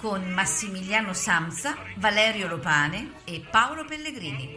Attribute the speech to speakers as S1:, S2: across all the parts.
S1: con Massimiliano Samsa, Valerio Lopane e Paolo Pellegrini.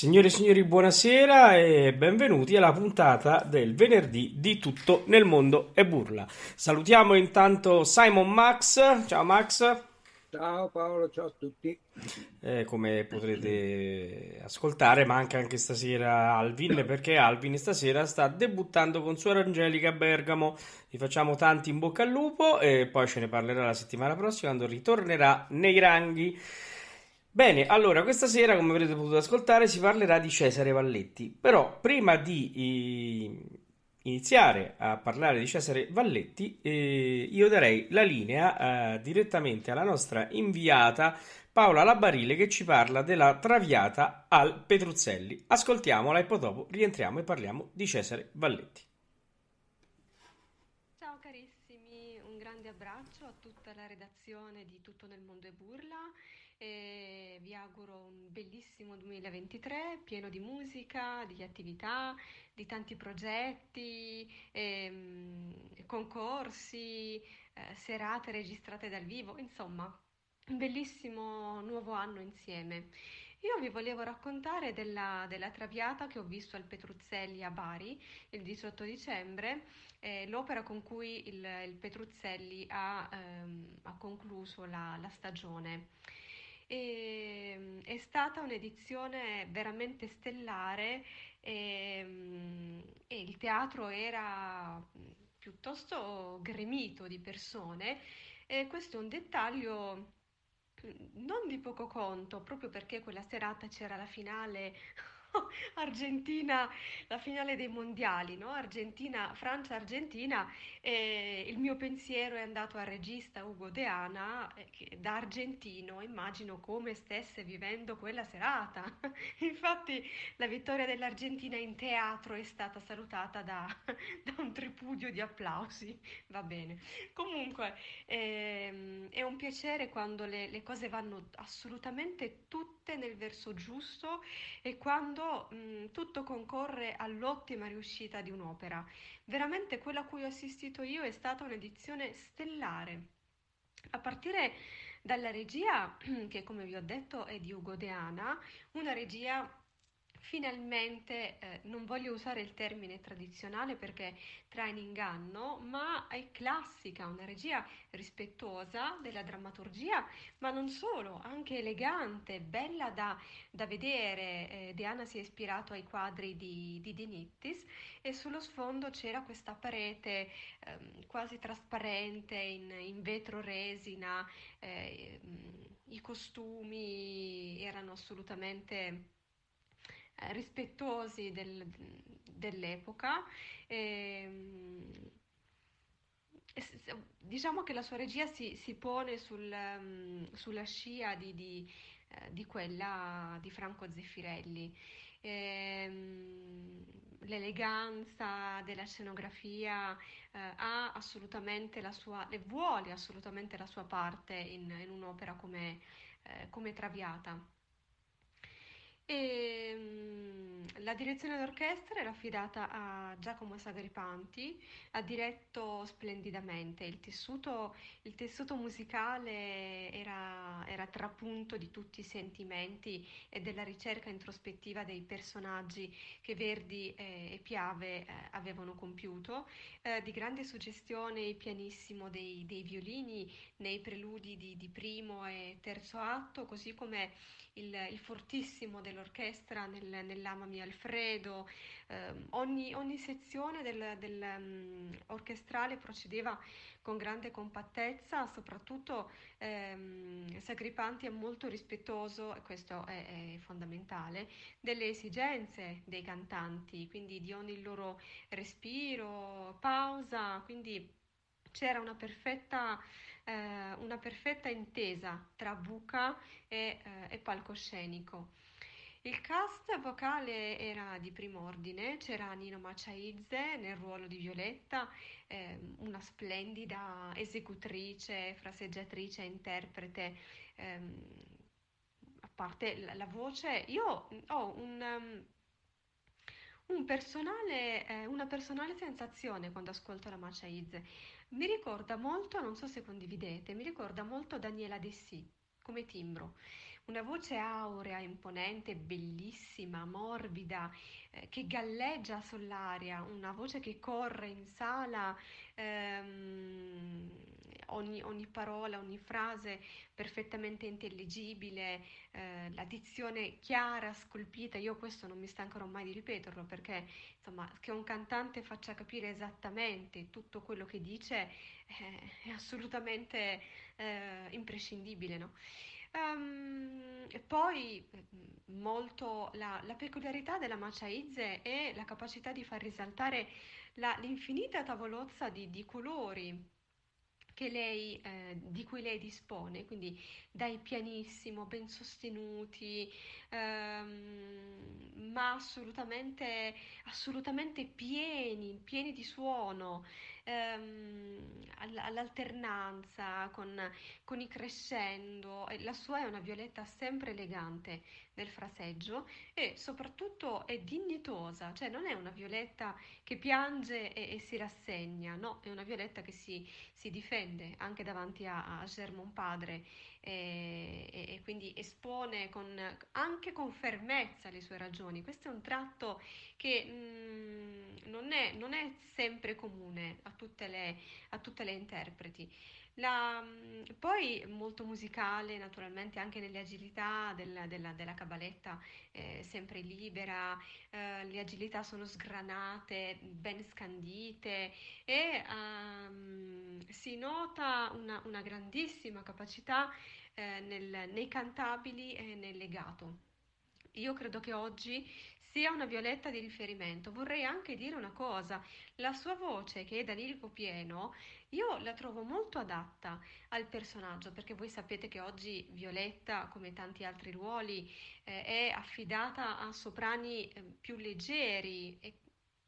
S2: Signore e signori, buonasera e benvenuti alla puntata del venerdì di Tutto nel mondo e burla. Salutiamo intanto Simon Max. Ciao Max.
S3: Ciao Paolo, ciao a tutti.
S2: Eh, come potrete ascoltare, manca anche stasera Alvin perché Alvin stasera sta debuttando con Suora Angelica a Bergamo. Gli facciamo tanti in bocca al lupo e poi ce ne parlerà la settimana prossima quando ritornerà nei ranghi. Bene, allora questa sera, come avrete potuto ascoltare, si parlerà di Cesare Valletti. Però prima di eh, iniziare a parlare di Cesare Valletti, eh, io darei la linea eh, direttamente alla nostra inviata Paola Labarile che ci parla della Traviata al Petruzzelli. Ascoltiamola e poi dopo rientriamo e parliamo di Cesare Valletti.
S4: Ciao carissimi, un grande abbraccio a tutta la redazione di Tutto nel mondo e burla e vi auguro un bellissimo 2023 pieno di musica, di attività, di tanti progetti, ehm, concorsi, eh, serate registrate dal vivo, insomma, un bellissimo nuovo anno insieme. Io vi volevo raccontare della, della Traviata che ho visto al Petruzzelli a Bari il 18 dicembre, eh, l'opera con cui il, il Petruzzelli ha, ehm, ha concluso la, la stagione. E, è stata un'edizione veramente stellare e, e il teatro era piuttosto gremito di persone. E questo è un dettaglio non di poco conto, proprio perché quella serata c'era la finale Argentina, la finale dei mondiali, no? Argentina, Francia-Argentina, e il mio pensiero è andato al regista Ugo Deana, eh, che da argentino immagino come stesse vivendo quella serata. Infatti la vittoria dell'Argentina in teatro è stata salutata da, da un tripudio di applausi, va bene. Comunque ehm, è un piacere quando le, le cose vanno assolutamente tutte nel verso giusto e quando quando mh, tutto concorre all'ottima riuscita di un'opera. Veramente quella a cui ho assistito io è stata un'edizione stellare. A partire dalla regia, che come vi ho detto è di Ugo Deana, una regia finalmente, eh, non voglio usare il termine tradizionale perché trae in inganno, ma è classica, una regia rispettosa della drammaturgia, ma non solo, anche elegante, bella da, da vedere. Eh, Diana si è ispirato ai quadri di, di De Nittis e sullo sfondo c'era questa parete eh, quasi trasparente in, in vetro resina, eh, i costumi erano assolutamente rispettosi del, dell'epoca. Ehm, e, diciamo che la sua regia si, si pone sul, um, sulla scia di, di, uh, di, quella di Franco Zeffirelli. Ehm, l'eleganza della scenografia uh, ha assolutamente la sua, e vuole assolutamente la sua parte in, in un'opera come, uh, come Traviata. E, um, la direzione d'orchestra era affidata a Giacomo Sagripanti, ha diretto splendidamente, il tessuto, il tessuto musicale era, era trapunto di tutti i sentimenti e della ricerca introspettiva dei personaggi che Verdi eh, e Piave eh, avevano compiuto, eh, di grande suggestione pianissimo dei, dei violini nei preludi di, di primo e terzo atto, così come il, il fortissimo dell'orchestra nel, nell'Ama mia Alfredo, eh, ogni, ogni, sezione del, del um, orchestrale procedeva con grande compattezza, soprattutto ehm, Sagripanti è molto rispettoso, e questo è, è, fondamentale, delle esigenze dei cantanti, quindi di ogni loro respiro, pausa, quindi c'era una perfetta eh, una perfetta intesa tra buca e, eh, e palcoscenico. Il cast vocale era di primo ordine, c'era Nino Maciaizze nel ruolo di Violetta, eh, una splendida esecutrice, fraseggiatrice, interprete, ehm, a parte la, la, voce. Io ho un, um, un personale, eh, una personale sensazione quando ascolto la Maciaizze. Mi ricorda molto, non so se condividete, mi ricorda molto Daniela Dessì come timbro. Una voce aurea, imponente, bellissima, morbida, eh, che galleggia sull'aria, una voce che corre in sala, ehm, ogni, ogni, parola, ogni frase perfettamente intelligibile, eh, la dizione chiara, scolpita. Io questo non mi stancherò mai di ripeterlo perché insomma che un cantante faccia capire esattamente tutto quello che dice eh, è assolutamente eh, imprescindibile, no? Um, poi molto la, la, peculiarità della Maciaizze è la capacità di far risaltare la, l'infinita tavolozza di, di colori lei, eh, di cui lei dispone, quindi dai pianissimo, ben sostenuti, ehm, ma assolutamente, assolutamente pieni, pieni di suono, ehm, all'alternanza con, con, i crescendo. La sua è una violetta sempre elegante nel fraseggio e soprattutto è dignitosa, cioè non è una violetta che piange e, e si rassegna, no, è una violetta che si, si difende anche davanti a, a Germon padre e, e, quindi espone con, anche con fermezza le sue ragioni. Questo è un tratto che mh, mm, non, è, non, è, sempre comune a tutte le, a tutte le interpreti. La, mm, poi molto musicale, naturalmente anche nelle agilità della, della, della cabaletta, eh, sempre libera, eh, le agilità sono sgranate, ben scandite e um, si nota una, una grandissima capacità eh, nel, nei cantabili e nel legato. Io credo che oggi sia una Violetta di riferimento. Vorrei anche dire una cosa, la sua voce che è da lirico io la trovo molto adatta al personaggio, perché voi sapete che oggi Violetta, come tanti altri ruoli, eh, è affidata a soprani eh, più leggeri e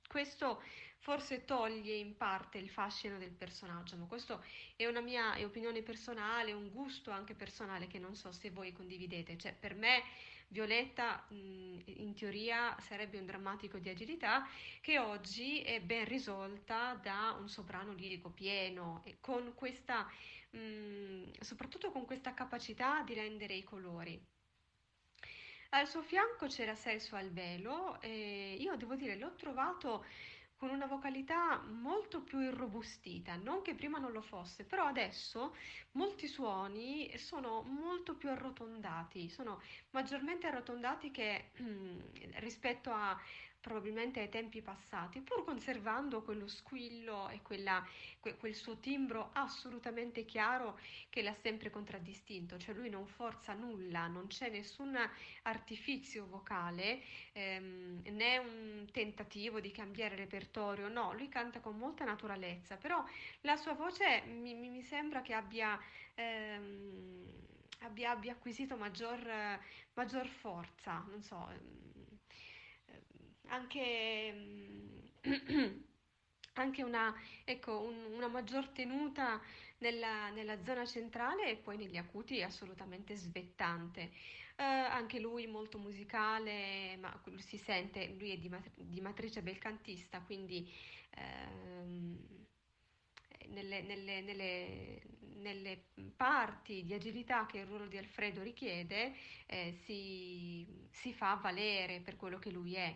S4: questo forse toglie in parte il fascino del personaggio, ma questo è una mia opinione personale, un gusto anche personale che non so se voi condividete. Cioè, per me Violetta in teoria sarebbe un drammatico di agilità che oggi è ben risolta da un soprano lirico pieno e con questa, soprattutto con questa capacità di rendere i colori. Al suo fianco c'era Celso al velo e io devo dire l'ho trovato con una vocalità molto più irrobustita, non che prima non lo fosse, però adesso molti suoni sono molto più arrotondati, sono maggiormente arrotondati che rispetto a, probabilmente ai tempi passati, pur conservando quello squillo e quella, que, quel suo timbro assolutamente chiaro che l'ha sempre contraddistinto, cioè lui non forza nulla, non c'è nessun artificio vocale ehm, né un tentativo di cambiare repertorio, no, lui canta con molta naturalezza, però la sua voce mi, mi sembra che abbia... Ehm, abbia, abbia, acquisito maggior, maggior, forza, non so, ehm, anche, mm, anche una, ecco, un, una, maggior tenuta nella, nella, zona centrale e poi negli acuti assolutamente svettante. Eh, anche lui molto musicale, ma si sente, lui è di, mat- di matrice belcantista, quindi ehm, nelle, nelle, nelle, nelle, parti di agilità che il ruolo di Alfredo richiede eh, si, si fa valere per quello che lui è.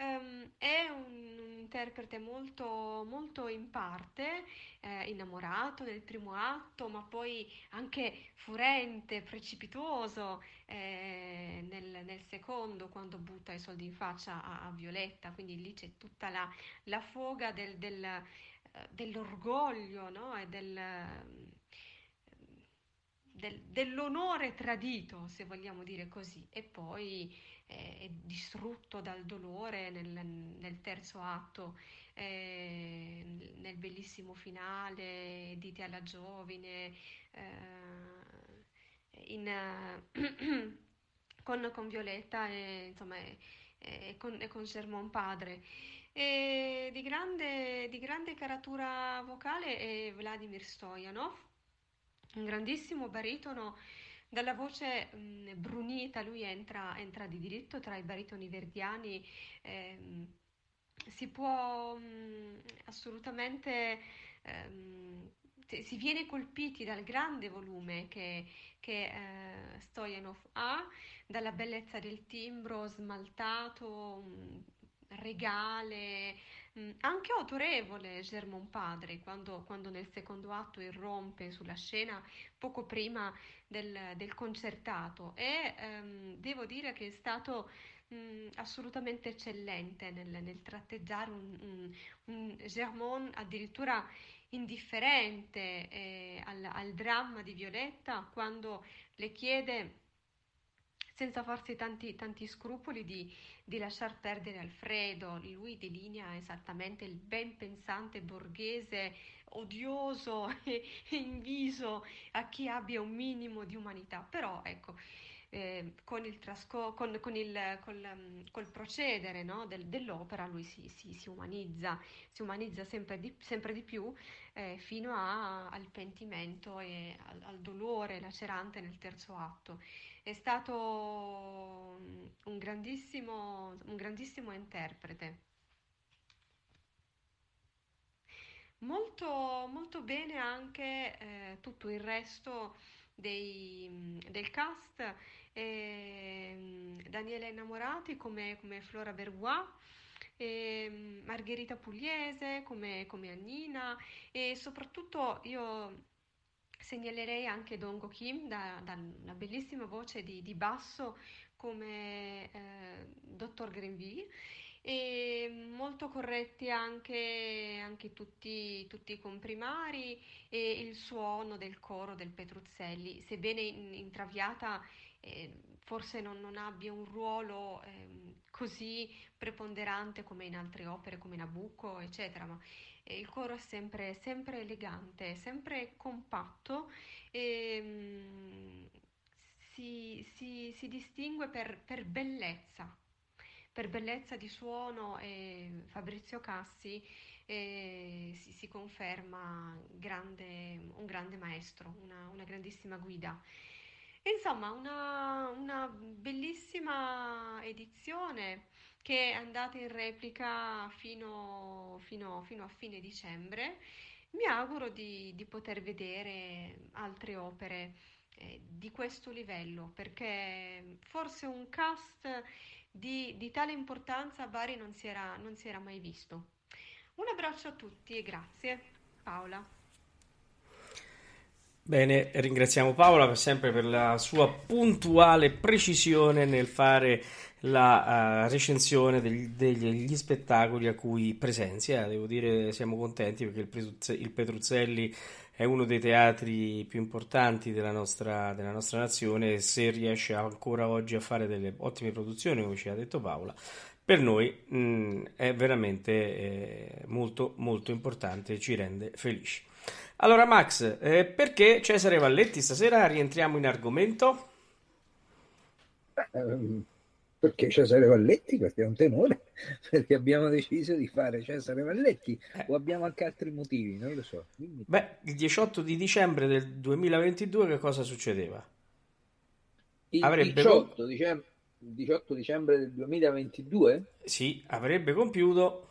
S4: Um, è un, un, interprete molto, molto in parte eh, innamorato nel primo atto, ma poi anche furente, precipitoso eh, nel, nel, secondo, quando butta i soldi in faccia a, a Violetta. Quindi lì c'è tutta la, la foga del, del, eh, dell'orgoglio no? e del, del, dell'onore tradito, se vogliamo dire così. E poi è distrutto dal dolore nel, nel terzo atto, eh, nel bellissimo finale, dite alla giovine, eh, in, con, con, Violetta e, insomma, e, con, e con Germon padre. E di, grande, di grande caratura vocale è Vladimir Stojanov, un grandissimo baritono dalla voce mh, brunita lui entra, entra, di diritto tra i baritoni verdiani, ehm, si può mh, assolutamente ehm, si viene colpiti dal grande volume che, che eh, Stojanov ha, dalla bellezza del timbro smaltato, mh, regale, mh, anche autorevole Germon Padre, quando, quando, nel secondo atto irrompe sulla scena poco prima del, del concertato. E ehm, devo dire che è stato mh, assolutamente eccellente nel, nel tratteggiare un, un, un Germon addirittura indifferente eh, al, al dramma di Violetta quando le chiede senza farsi tanti, tanti scrupoli di, di, lasciar perdere Alfredo. Lui delinea esattamente il ben pensante borghese odioso e inviso a chi abbia un minimo di umanità. Però ecco, eh, con, il trasco- con, con il col, col procedere no, del, dell'opera lui si, si, si, umanizza, si umanizza sempre di, sempre di più eh, fino a, al pentimento e al, al, dolore lacerante nel terzo atto. È stato un grandissimo, un grandissimo interprete. Molto, molto bene anche eh, tutto il resto dei, del cast eh, Daniele Innamorati come, come Flora Bergois, eh, Margherita Pugliese come, come Annina e soprattutto io segnalerei anche Dongo Kim dalla da bellissima voce di, di basso come eh, Dottor Grenville e molto corretti anche, anche tutti, tutti, i comprimari e il suono del coro del Petruzzelli, sebbene in, Traviata eh, forse non, non, abbia un ruolo eh, così preponderante come in altre opere come Nabucco, eccetera, ma il coro è sempre, sempre elegante, sempre compatto e mm, si, si, si, distingue per, per, bellezza, per bellezza di suono e Fabrizio Cassi eh, si, si, conferma grande, un grande maestro, una, una grandissima guida. Insomma, una, una bellissima edizione che è andata in replica fino, fino, fino a fine dicembre. Mi auguro di, di poter vedere altre opere eh, di questo livello, perché forse un cast di, di tale importanza a Bari non si, era, non si era mai visto. Un abbraccio a tutti e grazie. Paola.
S2: Bene, ringraziamo Paola per sempre per la sua puntuale precisione nel fare la uh, recensione degli, degli, spettacoli a cui presenzia. Devo dire siamo contenti perché il, il Petruzzelli è uno dei teatri più importanti della nostra, della nostra nazione se riesce ancora oggi a fare delle ottime produzioni, come ci ha detto Paola, per noi mh, mm, è veramente eh, molto molto importante e ci rende felici. Allora, Max, eh, perché Cesare Valletti stasera rientriamo in argomento?
S3: Um, perché Cesare Valletti? Questo è un tenore, perché abbiamo deciso di fare Cesare Valletti eh. o abbiamo anche altri motivi, non lo so.
S2: Quindi... Beh, il 18 di dicembre del 2022 che cosa succedeva?
S3: Il avrebbe 18, dicembre, 18 dicembre del 2022?
S2: Sì, avrebbe compiuto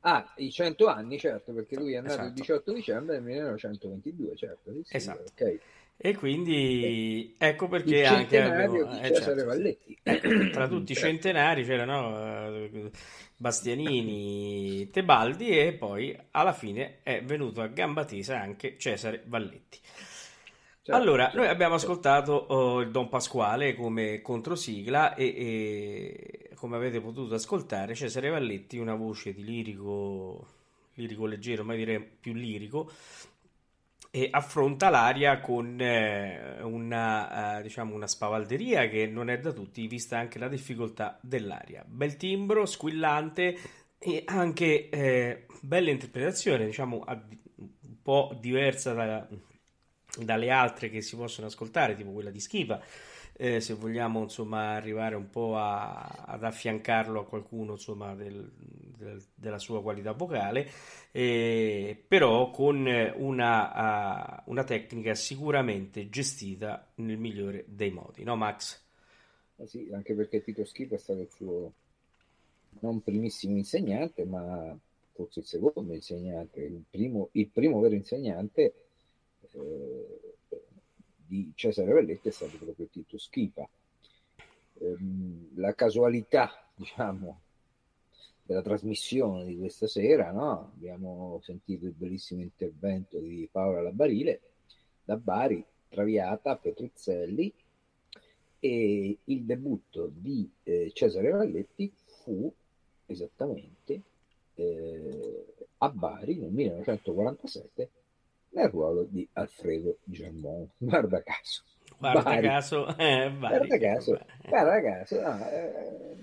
S3: Ah, i 100 anni, certo, perché lui è nato esatto. il 18 dicembre del 1922, certo. Sì,
S2: esatto. Okay. E quindi e ecco perché anche abbiamo,
S3: eh, certo,
S2: Valletti. Eh, tra tutti i centenari c'erano uh, Bastianini, Tebaldi e poi alla fine è venuto a gamba tesa anche Cesare Valletti. Certo, allora, certo, noi abbiamo certo. ascoltato oh, il Don Pasquale come controsigla e, e come avete potuto ascoltare, Cesare Valletti, una voce di lirico, lirico leggero, ma direi più lirico, e affronta l'aria con eh, una, eh, diciamo una spavalderia che non è da tutti, vista anche la difficoltà dell'aria. Bel timbro, squillante e anche eh, bella interpretazione, diciamo un po' diversa da, dalle altre che si possono ascoltare, tipo quella di Schipa eh, se vogliamo insomma arrivare un po' a, ad affiancarlo a qualcuno insomma del, del, della sua qualità vocale eh, però con una, uh, una, tecnica sicuramente gestita nel migliore dei modi no Max?
S3: Eh sì, anche perché Tito Schipa è stato il suo non primissimo insegnante ma forse il secondo insegnante il primo, il primo vero insegnante eh, di Cesare Valletti è stato proprio Tito Schipa. Ehm, la casualità, diciamo, della trasmissione di questa sera, no? abbiamo sentito il bellissimo intervento di Paola Labarile da Bari, Traviata, Petruzzelli e il debutto di eh, Cesare Valletti fu esattamente eh, a Bari nel 1947 nel ruolo di Alfredo Germont. Guarda caso.
S2: Guarda
S3: Bari.
S2: caso, eh, Bari.
S3: Guarda caso,
S2: Eh.
S3: guarda caso, no, eh,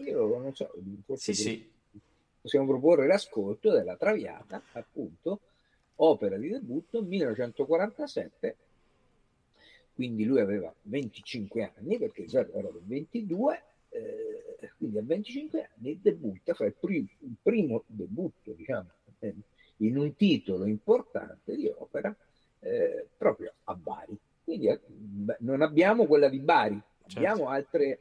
S3: io non so,
S2: Sì, sì.
S3: possiamo proporre l'ascolto della Traviata, appunto, opera di debutto 1947, quindi lui aveva 25 anni, perché Verdi era del 22, eh, quindi a 25 anni debutta, fa il, pri- il primo debutto, diciamo, eh, in un titolo importante di opera, eh, proprio a Bari. Quindi eh, non abbiamo quella di Bari,
S2: Certo.
S3: abbiamo altre,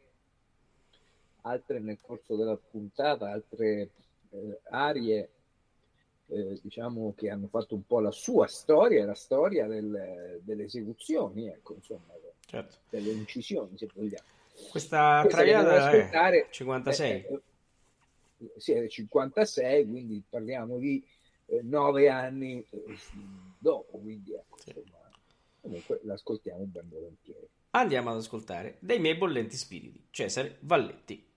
S3: altre nel corso della puntata, altre eh, arie eh, diciamo che hanno fatto un po' la sua storia, la storia del- delle esecuzioni, ecco, insomma,
S2: Certo.
S3: delle incisioni, se vogliamo.
S2: Questa
S3: Questa
S2: traviata è
S3: ascoltare
S2: 56.
S3: eh, sì, è del 56, quindi parliamo di nove anni eh, dopo, quindi ecco, insomma, comunque l'ascoltiamo ben volentieri.
S2: Andiamo ad ascoltare Dei miei bollenti spiriti, Cesare Valletti.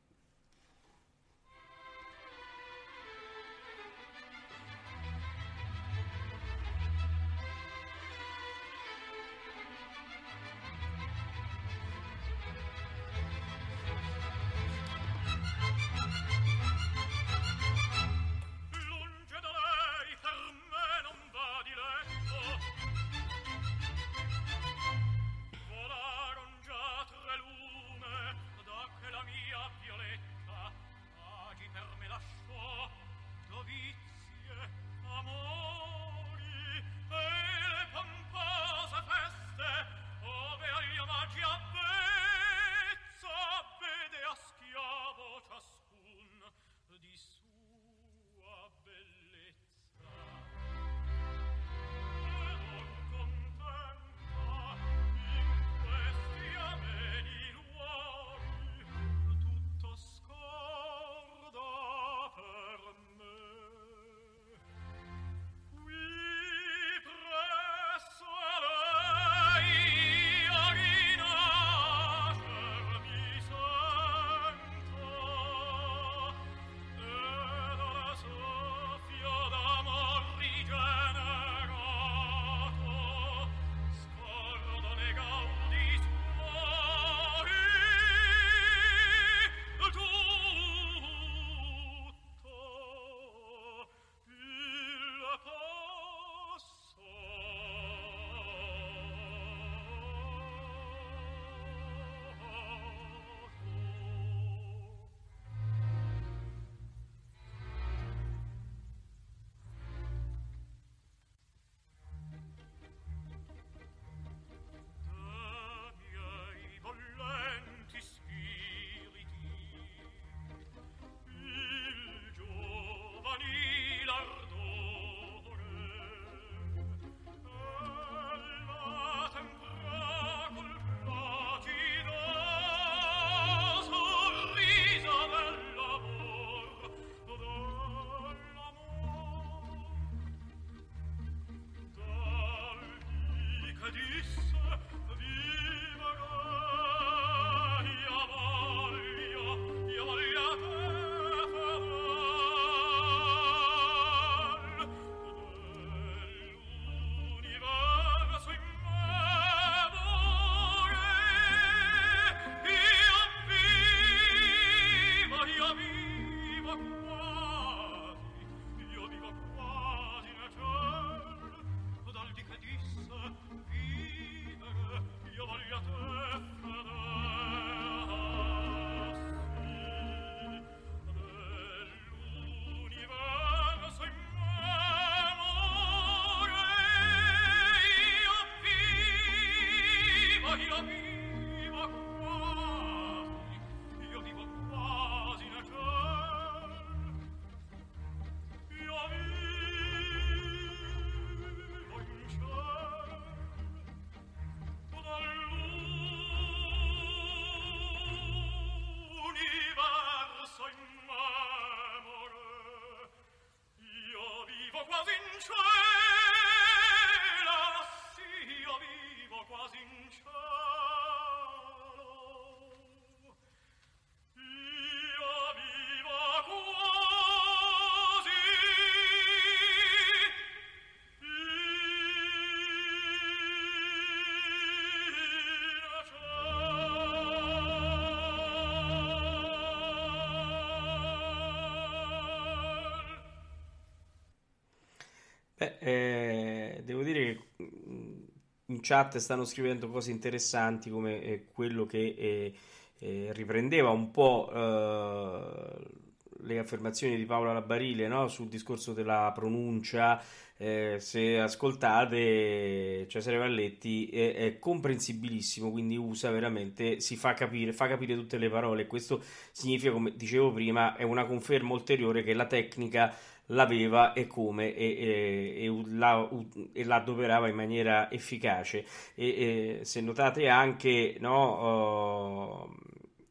S2: Beh, eh, devo dire che mh, in chat stanno scrivendo cose interessanti come eh, quello che eh, eh, riprendeva un po' eh, le affermazioni di Paola Labarile no? sul discorso della pronuncia. Eh, se ascoltate Cesare Valletti è, è comprensibilissimo, quindi usa veramente, si fa capire, fa capire tutte le parole. Questo significa, come dicevo prima, è una conferma ulteriore che la tecnica l'aveva e come e, e, e, la, e la adoperava in maniera efficace. E, se notate anche no, uh,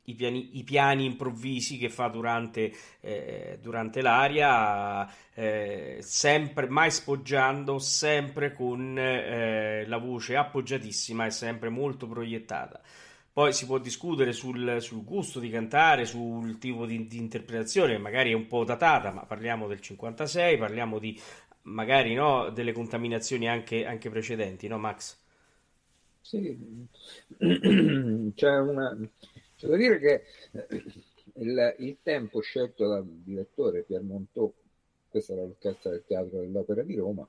S2: i, piani, i, piani, improvvisi che fa durante, eh, durante l'aria, eh, sempre mai spoggiando, sempre con eh, la voce appoggiatissima e sempre molto proiettata. Poi si può discutere sul, sul gusto di cantare, sul tipo di, di, interpretazione, magari è un po' datata, ma parliamo del 56, parliamo di magari no, delle contaminazioni anche, anche precedenti, no Max?
S3: Sì, c'è una... C'è da dire che il, il tempo scelto dal direttore Pier Montò, questa era l'orchestra del Teatro dell'Opera di Roma,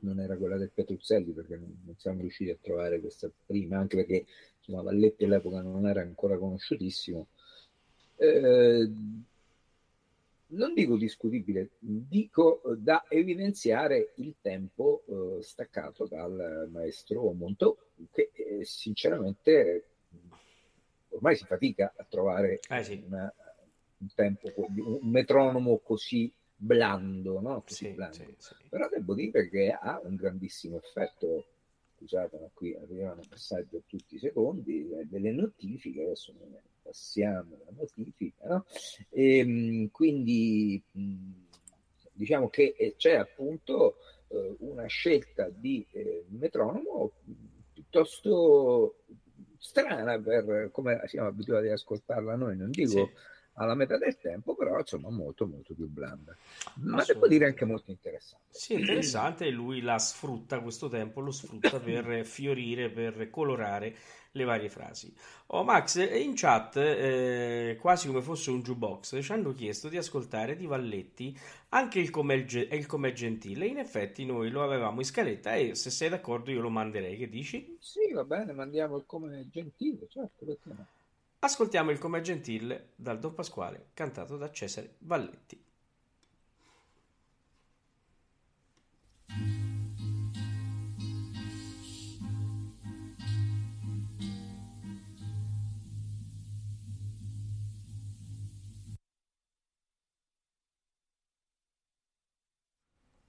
S3: non era quella del Petruzzelli perché non siamo riusciti a trovare questa prima, anche perché insomma, Valletti all'epoca non era ancora conosciutissimo. Eh, non dico discutibile, dico da evidenziare il tempo eh, staccato dal maestro Montò, che eh, sinceramente ormai si fatica a trovare
S2: eh sì.
S3: una, un tempo, un metronomo così blando, no? Così
S2: Sì,
S3: blando.
S2: sì.
S3: Però devo dire che ha un grandissimo effetto. Scusate, ma qui arrivano messaggi a tutti i secondi, eh, delle notifiche, adesso passiamo la notifica, no? E, mh, quindi mh, diciamo che eh, c'è appunto eh, una scelta di metronomo piuttosto strana per come siamo abituati ad ascoltarla noi, non dico
S2: Sì.
S3: Alla metà del tempo, però insomma molto molto più blanda. Ma devo dire anche molto interessante.
S2: Sì, interessante, e lui la sfrutta, questo tempo lo sfrutta per fiorire, per colorare le varie frasi. Oh, Max, eh, in chat, eh, quasi come fosse un jukebox, ci hanno chiesto di ascoltare di Valletti anche il Com'è, Ge- il Com'è Gentile. In effetti noi lo avevamo in scaletta e se sei d'accordo io lo manderei, che dici?
S3: Sì, va bene, mandiamo il come gentile, certo, perché no?
S2: Ascoltiamo il Com'è Gentile dal Don Pasquale, cantato da Cesare Valletti.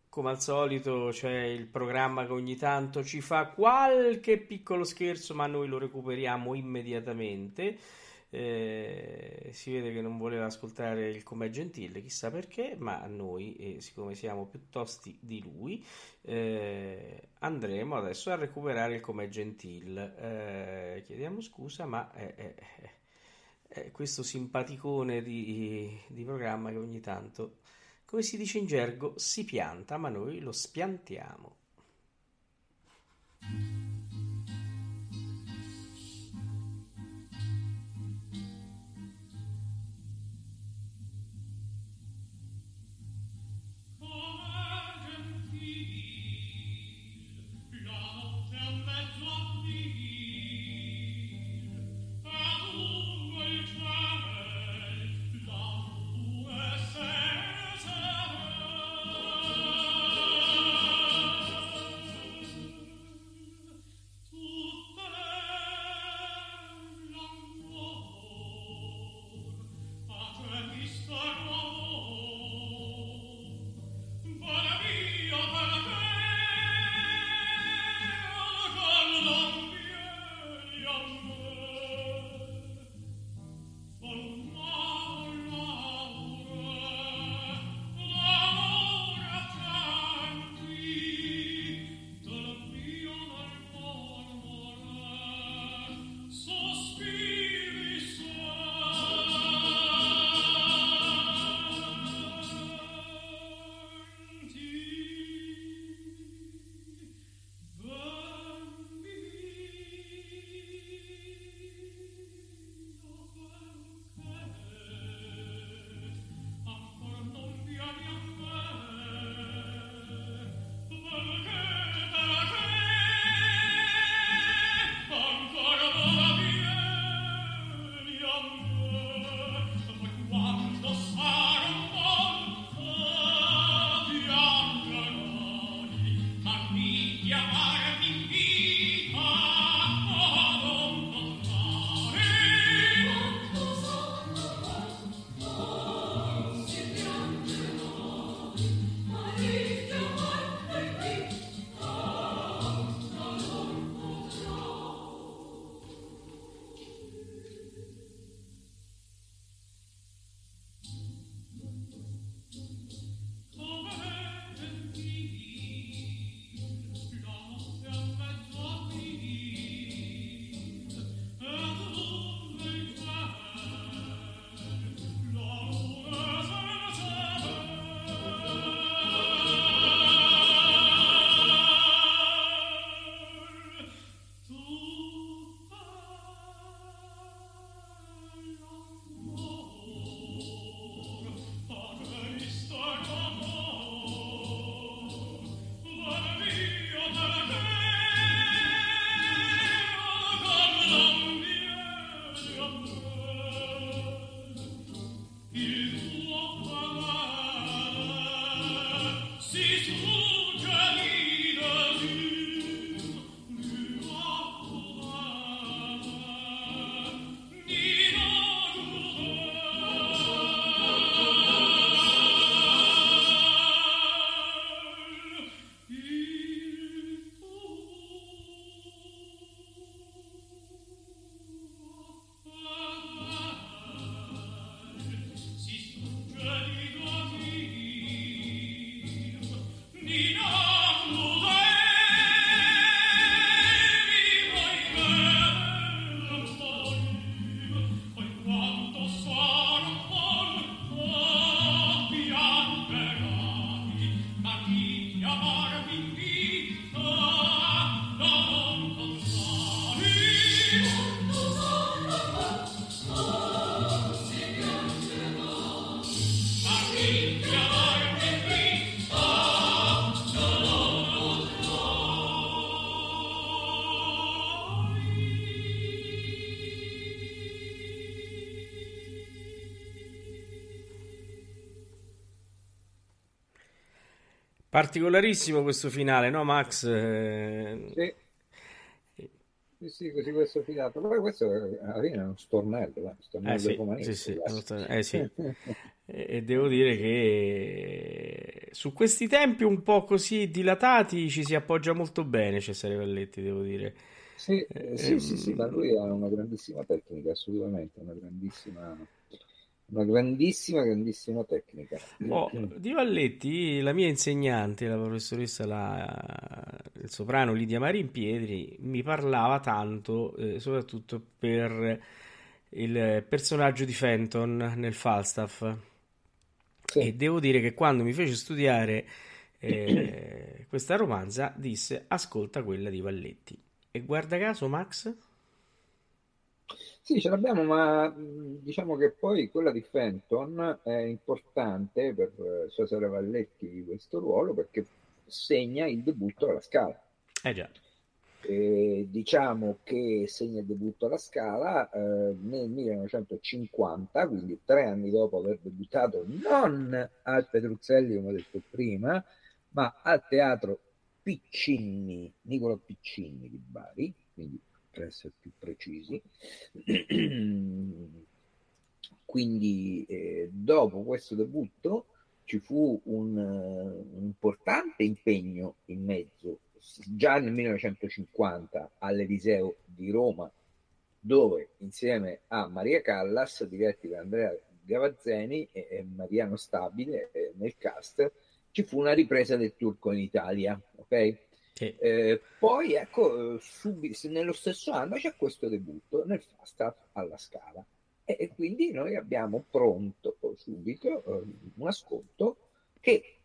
S2: Come al solito c'è il programma che ogni tanto ci fa qualche piccolo scherzo, ma noi lo recuperiamo immediatamente. Eh, si vede che non voleva ascoltare il Com'è Gentile, chissà perché, ma noi, eh, siccome siamo più tosti di lui, eh, andremo adesso a recuperare il Com'è Gentile. Eh, chiediamo scusa, ma è questo simpaticone di, di programma che ogni tanto, come si dice in gergo, si pianta, ma noi lo spiantiamo. Particolarissimo questo finale, no Max? Eh,
S3: Sì, sì, sì, così questo fidato. Poi questo è- alla fine è uno stornello, eh,
S2: Eh
S3: stornello
S2: sì,
S3: romanesco,
S2: sì, sì, eh sì. E devo dire che su questi tempi un po' così dilatati ci si appoggia molto bene Cesare Valletti, devo dire.
S3: Sì,
S2: Eh,
S3: eh, sì, sì, sì, ma
S2: ehm,
S3: lui ha una grandissima tecnica, assolutamente, una grandissima, una grandissima, grandissima tecnica.
S2: Oh, di Valletti, la mia insegnante, la professoressa la, il soprano Lidia Marimpietri, mi parlava tanto, eh, soprattutto per il personaggio di Fenton nel Falstaff. E
S3: Sì,
S2: devo dire che quando mi fece studiare eh, questa romanza, disse: Ascolta quella di Valletti. E guarda caso, Max,
S3: sì, ce l'abbiamo, ma diciamo che poi quella di Fenton è importante per eh, Cesare Valletti di questo ruolo perché segna il debutto alla Scala.
S2: eh già,
S3: E diciamo che segna il debutto alla Scala eh, nel 1950, quindi tre anni dopo aver debuttato non al Petruzzelli, come ho detto prima, ma al teatro Piccinni, Nicolo Piccinni di Bari, quindi per essere più precisi. Quindi eh, dopo questo debutto ci fu un, eh, un importante impegno in mezzo, già nel 1950 all'Eliseo di Roma, dove insieme a Maria Callas, diretti da Andrea Gavazzeni e, Mariano Stabile eh, nel cast, ci fu una ripresa del turco in Italia, ok?
S2: Sì.
S3: Eh, poi ecco, subito, nello stesso anno c'è questo debutto nel Falstaff alla Scala e, e quindi noi abbiamo pronto subito eh, un ascolto che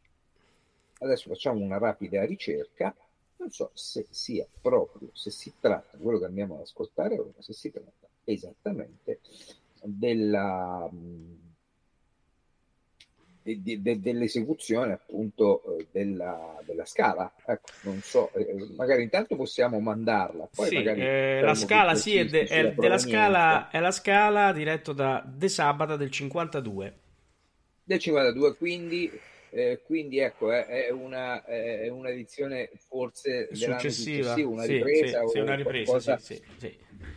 S3: adesso facciamo una rapida ricerca, non so se sia proprio, se si tratta, quello che andiamo ad ascoltare ora, se si tratta esattamente della... mh, di- de- dell'esecuzione appunto eh, della, della scala. Ecco, non so, eh, magari intanto possiamo mandarla, poi
S2: Sì,
S3: magari
S2: eh, la scala sì, è, de- è della scala, è la scala diretto da De Sabata del 52.
S3: del 52, quindi, eh, quindi ecco, è, è una, è un'edizione forse
S2: Successiva,
S3: una
S2: sì,
S3: ripresa
S2: sì, sì,
S3: o
S2: una ripresa,
S3: qualcosa,
S2: sì.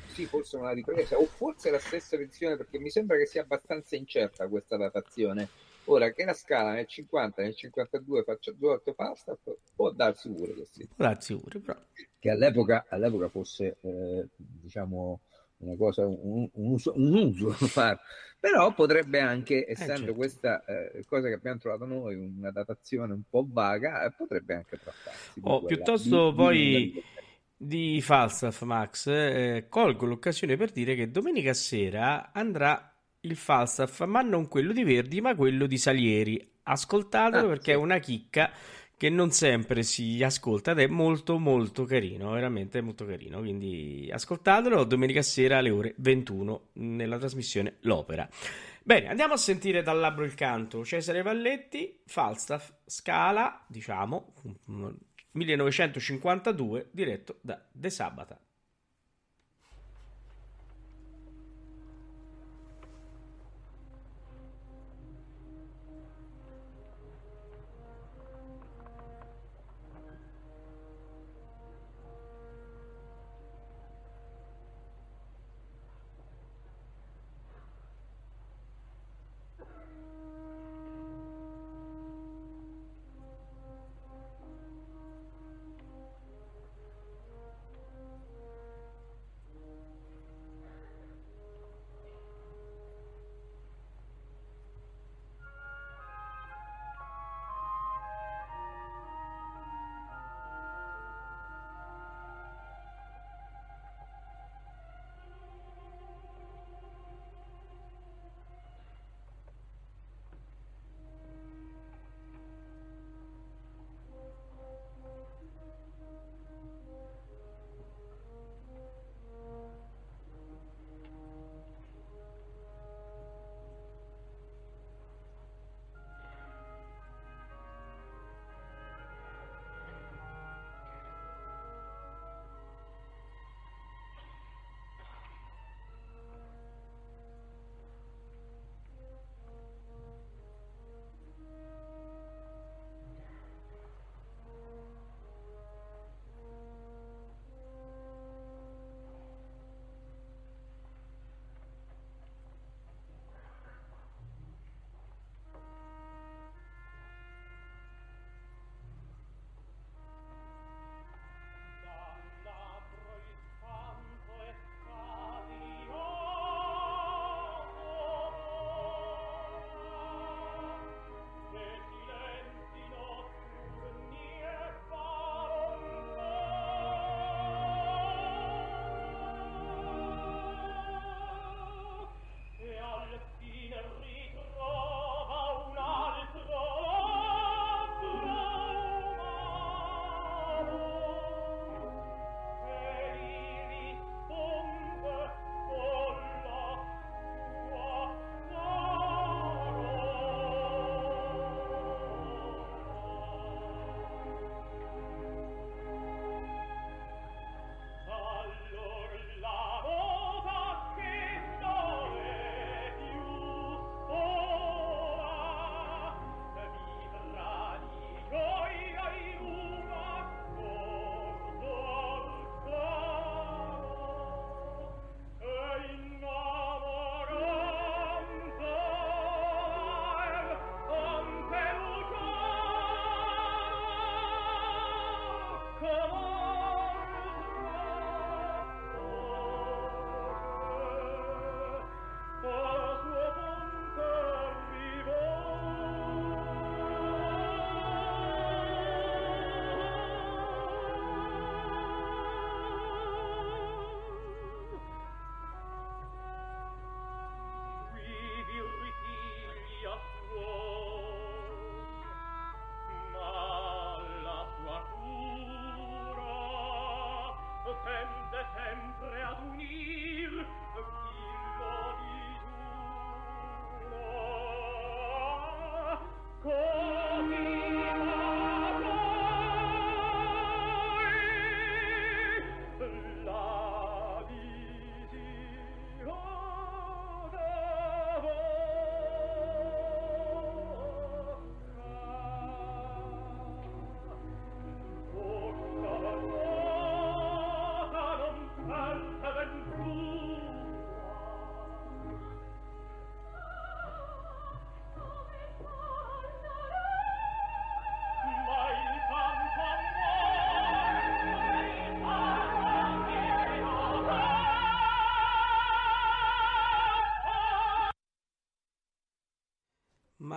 S2: sì,
S3: forse una ripresa, o forse la stessa edizione, perché mi sembra che sia abbastanza incerta questa datazione. Ora che la scala nel 50 nel 52 faccia due volte pasta, può darsi pure che sì.
S2: Può darsi pure, però.
S3: che all'epoca, all'epoca fosse eh, diciamo una cosa, un, un uso, un uso fare. Però potrebbe anche, essendo
S2: certo.
S3: questa eh, cosa che abbiamo trovato noi, una datazione un po' vaga, eh, potrebbe anche trattarsi di
S2: Oh, piuttosto
S3: di- di
S2: poi
S3: una-
S2: di Falstaff, Max, eh, colgo l'occasione per dire che domenica sera andrà il Falstaff, ma non quello di Verdi, ma quello di Salieri. Ascoltatelo
S3: Ah,
S2: perché
S3: sì.
S2: è una chicca che non sempre si ascolta ed è molto molto carino, veramente molto carino. Quindi ascoltatelo domenica sera alle ore 21 nella trasmissione L'Opera. Bene, andiamo a sentire dal labbro il canto. Cesare Valletti, Falstaff, Scala, diciamo, 1952, diretto da De Sabata.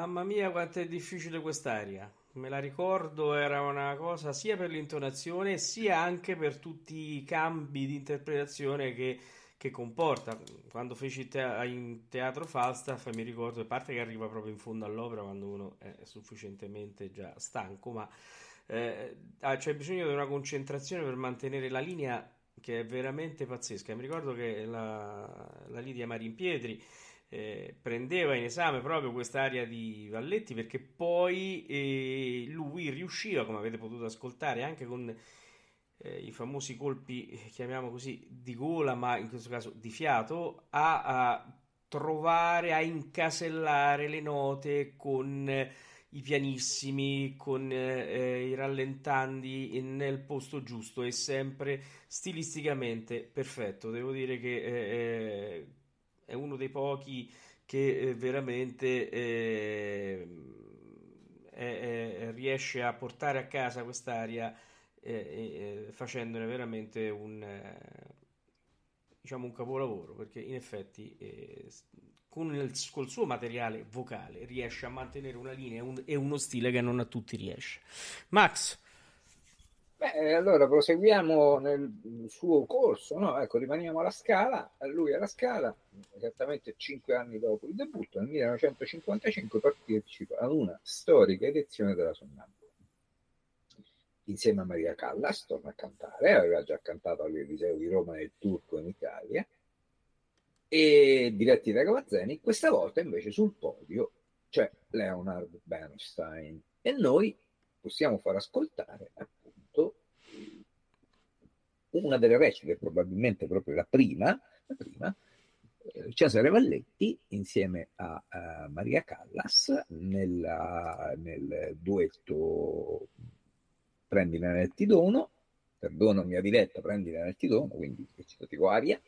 S2: Mamma mia, quanto è difficile quest'aria. Me la ricordo, era una cosa sia per l'intonazione, sia anche per tutti i cambi di interpretazione che, che comporta. Quando feci te- in teatro Falstaff, mi ricordo, a parte che arriva proprio in fondo all'opera quando uno è sufficientemente già stanco, ma eh, ah, c'è bisogno di una concentrazione per mantenere la linea che è veramente pazzesca. Mi ricordo che la, la Lidia Marimpietri eh, prendeva in esame proprio quest'area di Valletti perché poi eh, lui riusciva, come avete potuto ascoltare, anche con eh, i famosi colpi, eh, chiamiamo così, di gola, ma in questo caso di fiato, a, a trovare, a incasellare le note con eh, i pianissimi, con eh, i rallentanti nel posto giusto e sempre stilisticamente perfetto. Devo dire che è uno dei pochi che eh, veramente eh, è, riesce a portare a casa quest'aria eh, facendone veramente un, eh, diciamo un capolavoro perché in effetti eh, con il, col suo materiale vocale riesce a mantenere una linea un, e uno stile che non a tutti riesce. Max,
S3: Beh, allora proseguiamo nel suo corso, no? Ecco, rimaniamo alla Scala, lui alla Scala, esattamente cinque anni dopo il debutto, nel 1955 partecipa a una storica edizione della Sonnambula. Insieme a Maria Callas torna a cantare, aveva già cantato all'Eliseo di Roma nel Turco in Italia, e diretti da Gavazzeni, questa volta invece sul podio c'è Leonard Bernstein e noi possiamo far ascoltare una delle recite, probabilmente proprio la prima, la prima eh, Cesare Valletti insieme a, a Maria Callas nella, nel duetto Prendila nel Tidono, perdonami a diretta, Prendila nel Tidono, quindi recitativo aria,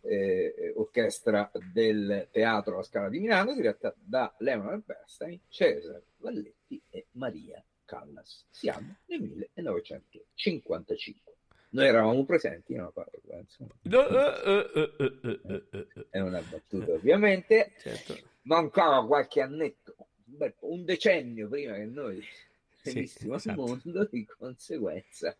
S3: eh, orchestra del Teatro La Scala di Milano, diretta da Leonard Bernstein, Cesare Valletti e Maria Callas. Siamo nel 1955. Noi eravamo presenti, no, È una battuta, ovviamente. Certo. Mancava qualche annetto, un decennio prima che noi venissimo sì, esatto. al mondo, di conseguenza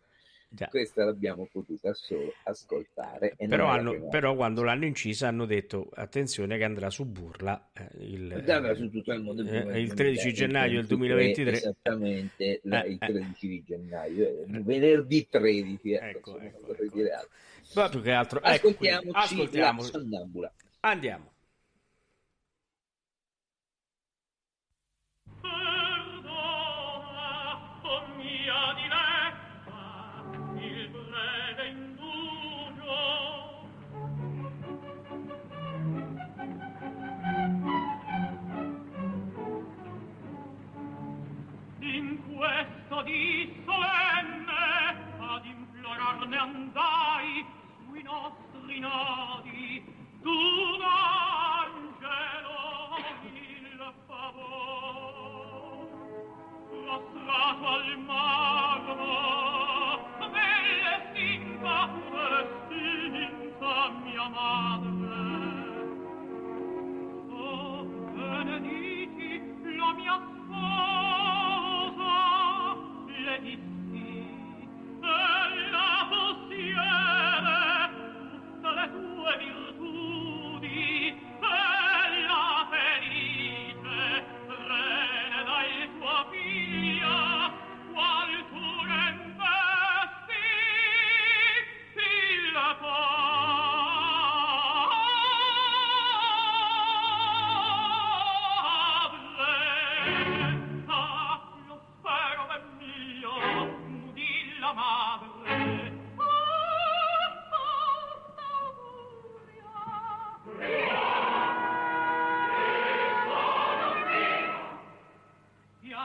S3: Già. Questa l'abbiamo potuta solo ascoltare.
S2: Però, hanno, però, quando l'hanno incisa hanno detto attenzione che andrà su Burla eh, il,
S3: andrà su tutto il, mondo
S2: eh, il 13 gennaio del 2023.
S3: Esattamente la, eh, il 13 di gennaio, eh, venerdì 13. Ecco, ecco, ecco, ecco. Dire altro.
S2: Ma più che altro,
S3: ascoltiamoci ecco, ascoltiamo. la sonnambula.
S2: Andiamo.
S1: di solenne ad implorarne andai sui nostri nodi. D'un angelo il favor mostrato al magno belle simpa belle simpa mia madre. Ella possiede tutte le tue virtù.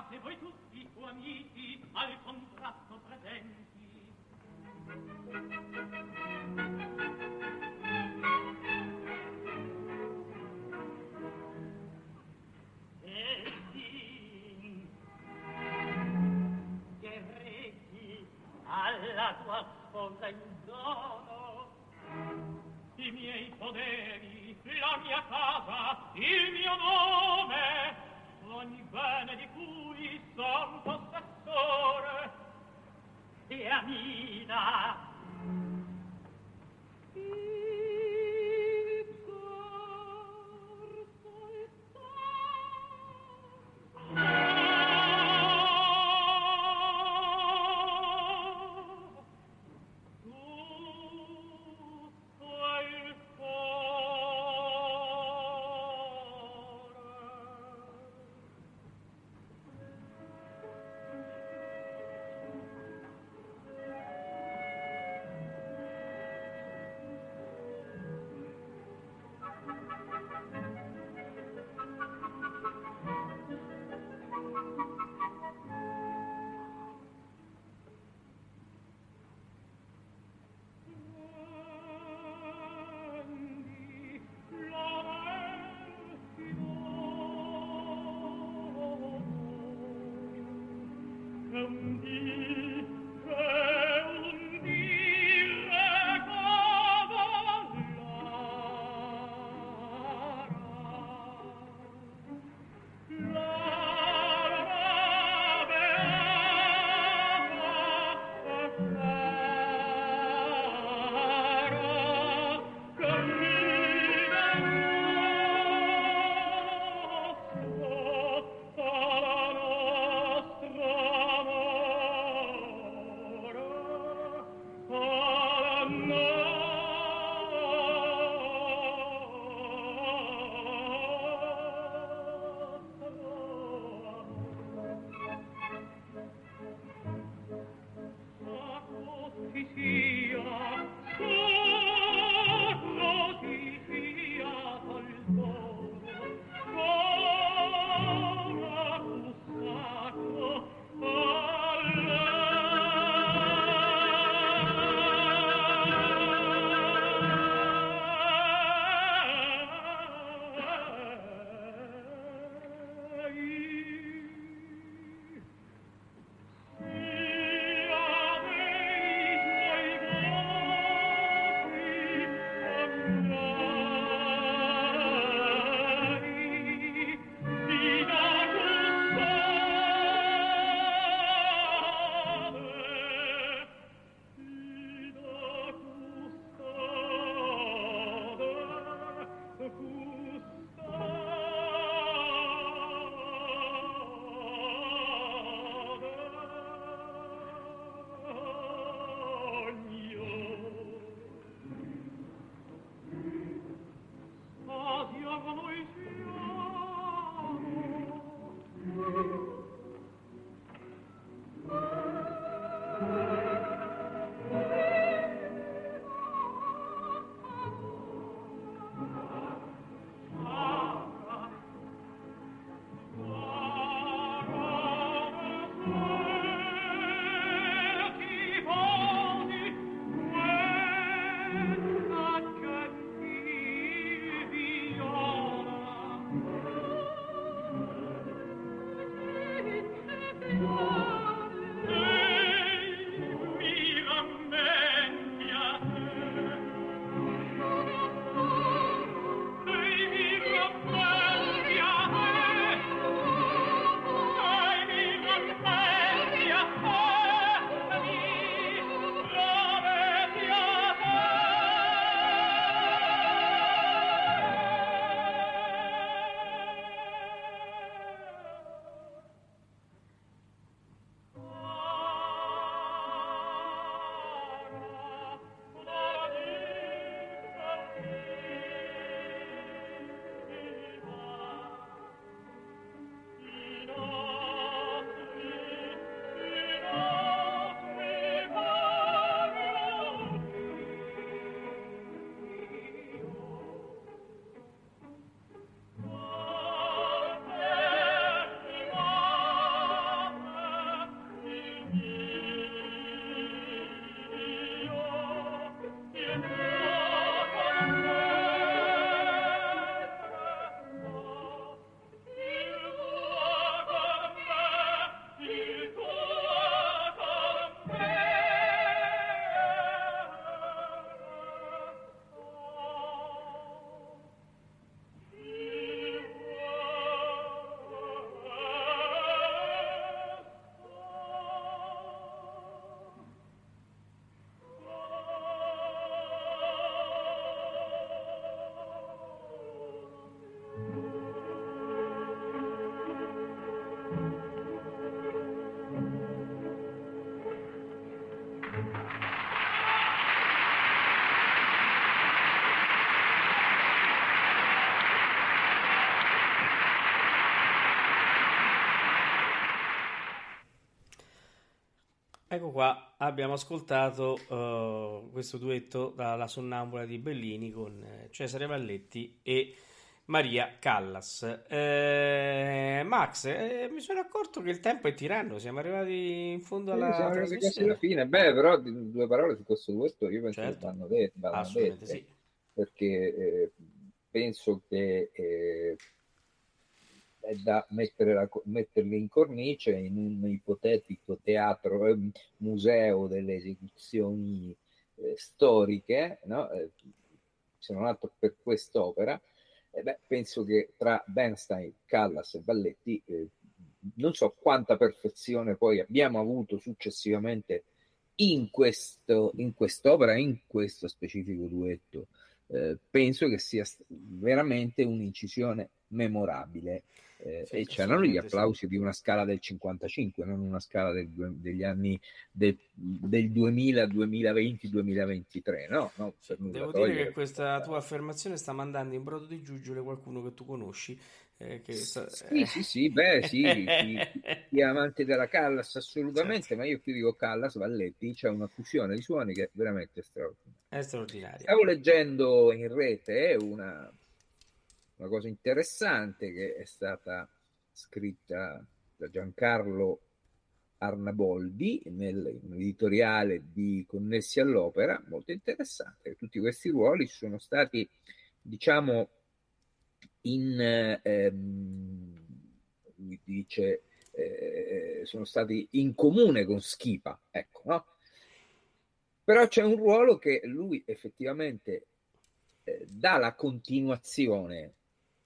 S1: Siate voi tutti o amici al contratto presenti. Alla tua sposa in dono i miei poderi, la mia casa, il mio nome, ogni bene di son possessore e amina
S2: Ecco qua, abbiamo ascoltato uh, questo duetto dalla Sonnambula di Bellini con eh, Cesare Valletti e Maria Callas. Eh, Max, eh, mi sono accorto che il tempo è tiranno, siamo arrivati in fondo alla
S3: Sì, arrivati quasi alla fine. Beh, però due parole su questo duetto io penso
S2: Certo.
S3: che vanno dette, vanno
S2: Assolutamente
S3: dette,
S2: sì.
S3: perché eh, penso che eh, è da la metterli in cornice in un ipotetico teatro, eh, museo delle esecuzioni eh, storiche, no? Eh, se non altro per quest'opera. Eh, beh, penso che tra Bernstein, Callas e Valletti eh, non so quanta perfezione poi abbiamo avuto successivamente in, questo, in quest'opera, in questo specifico duetto. Eh, penso che sia veramente un'incisione memorabile. Eh,
S2: Sì,
S3: e c'erano gli
S2: assolutamente sì.
S3: applausi di una scala del 55, non una scala del degli anni del, del 2000, 2020, 2023. No, no,
S2: Devo dire che questa tua affermazione sta mandando in brodo di giuggiole qualcuno che tu conosci. eh, che sta-
S3: Sì, sì, sì, beh, sì, chi, chi è amante della Callas assolutamente,
S2: Certo.
S3: ma io qui dico Callas, Valletti, c'è una fusione di suoni che è veramente straordinaria.
S2: È straordinaria.
S3: Stavo leggendo in rete una, una cosa interessante che è stata scritta da Giancarlo Arnaboldi nel- nell'editoriale di Connessi all'Opera, molto interessante. Tutti questi ruoli sono stati, diciamo, in, eh, ehm, dice, eh, sono stati in comune con Schipa, ecco, no? Però c'è un ruolo che lui effettivamente eh, dà la continuazione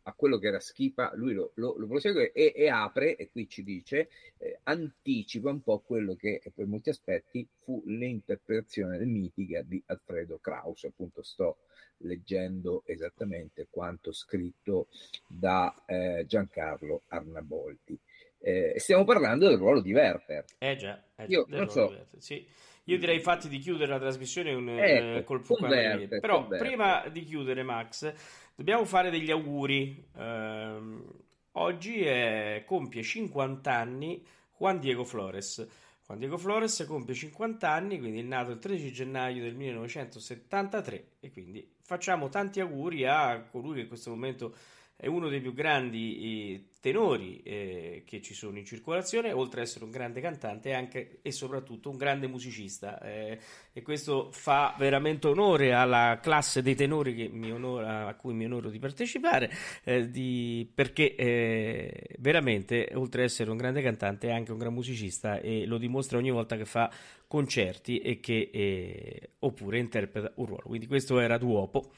S3: a quello che era Schipa, lui lo, lo- lo prosegue e, e apre, e qui ci dice, eh, anticipa un po' quello che per molti aspetti fu l'interpretazione mitica di Alfredo Kraus, appunto sto leggendo esattamente quanto scritto da eh, Giancarlo Arnaboldi. Eh, stiamo parlando del ruolo di Werther.
S2: Eh già, eh
S3: Io non so.
S2: sì. Io direi infatti di chiudere la trasmissione un,
S3: Ecco,
S2: eh, col.
S3: Werther,
S2: Però prima di chiudere, Max, dobbiamo fare degli auguri. Ehm, oggi è- compie 50 anni Juan Diego Flores. Juan Diego Flores compie 50 anni, quindi è nato il 13 gennaio del 1973 e quindi facciamo tanti auguri a colui che in questo momento è uno dei più grandi tenori eh, che ci sono in circolazione, oltre ad essere un grande cantante, è anche e soprattutto un grande musicista. eh, e questo fa veramente onore alla classe dei tenori onora- a cui mi onoro di partecipare, eh, di- perché eh, veramente, oltre ad essere un grande cantante, è anche un gran musicista e lo dimostra ogni volta che fa concerti e che eh, oppure interpreta un ruolo. Quindi questo era Duopo.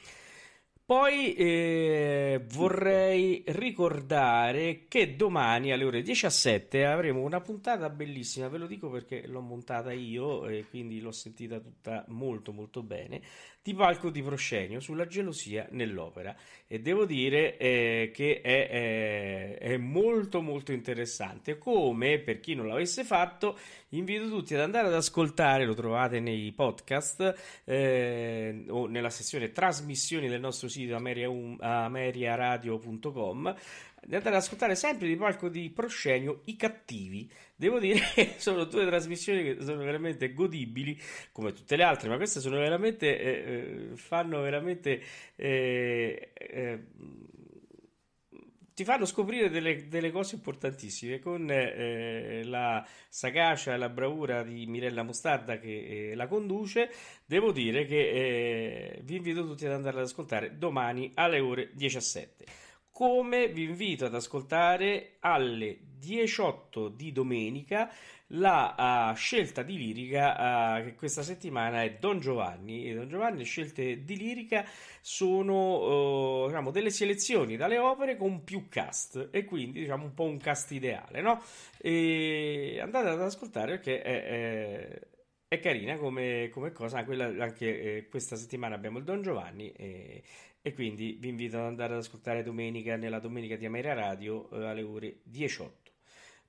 S2: Poi eh, vorrei ricordare che domani alle ore 17 avremo una puntata bellissima, ve lo dico perché l'ho montata io e quindi l'ho sentita tutta molto molto bene, di Palco di Proscenio sulla gelosia nell'opera. E devo dire eh, che è, è- è molto molto interessante, come per chi non l'avesse fatto invito tutti ad andare ad ascoltare, lo trovate nei podcast eh, o nella sezione trasmissioni del nostro sito ameriaum- ameriaradio.com di andare ad ascoltare sempre di palco di Proscenio i cattivi devo dire che sono due trasmissioni che sono veramente godibili come tutte le altre ma queste sono veramente eh, eh, fanno veramente eh, eh, ti fanno scoprire delle, delle cose importantissime con eh, la sagacia e la bravura di Mirella Mostarda che eh, la conduce. Devo dire che eh, vi invito tutti ad andare ad ascoltare domani alle ore 17. Come vi invito ad ascoltare alle 18 di domenica la ah, scelta di lirica ah, che questa settimana è Don Giovanni e Don Giovanni scelte di lirica sono oh, diciamo, delle selezioni dalle opere con più cast e quindi diciamo un po' un cast ideale no? e andate ad ascoltare perché è, è- è carina come, come cosa quella, anche eh, questa settimana abbiamo il Don Giovanni e, e quindi vi invito ad andare ad ascoltare domenica nella domenica di Ameria Radio eh, alle ore 18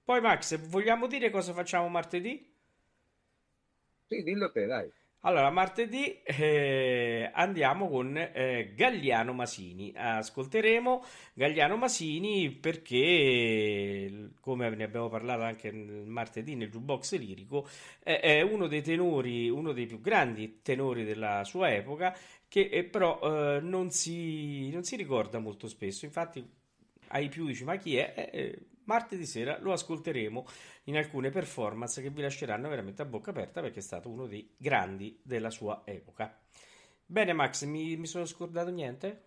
S2: poi Max vogliamo dire cosa facciamo martedì?
S3: Sì, dillo te, dai.
S1: Allora, martedì eh, andiamo con eh, Gagliano Masini. Ascolteremo Gagliano Masini perché, come ne abbiamo parlato anche martedì nel jukebox lirico, eh, è uno dei tenori, uno dei più grandi tenori della sua epoca, che eh, però eh, non si, non si ricorda molto spesso. Infatti, ai più dici, ma chi è? Eh, eh, martedì sera lo ascolteremo in alcune performance che vi lasceranno veramente a bocca aperta perché è stato uno dei grandi della sua epoca. Bene, Max, mi, mi sono scordato niente?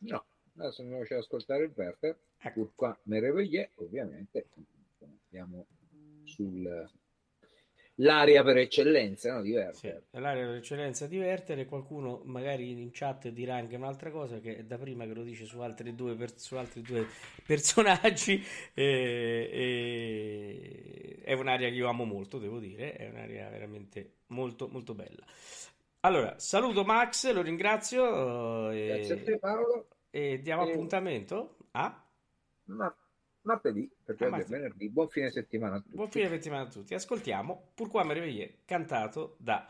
S3: No, adesso mi faccio ascoltare il Werther,
S1: Ecco.
S3: qua me reveillé, ovviamente, andiamo sull'area per eccellenza no, di
S1: Sì,
S3: Werther.
S1: è l'area per eccellenza di Werther e qualcuno magari in chat dirà anche un'altra cosa che è da prima che lo dice su altri due, per- su altri due personaggi e- e- è un'area che io amo molto, devo dire, è un'area veramente molto molto bella. Allora, saluto Max, lo ringrazio eh,
S3: Grazie a te Paolo,
S1: e diamo
S3: E-
S1: appuntamento a
S3: Ma- martedì, perché
S1: Ah,
S3: oggi è venerdì, buon fine settimana a tutti.
S1: Buon fine settimana a tutti. Ascoltiamo Pourquoi me réveiller, cantato da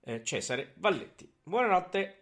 S1: eh, Cesare Valletti. Buonanotte.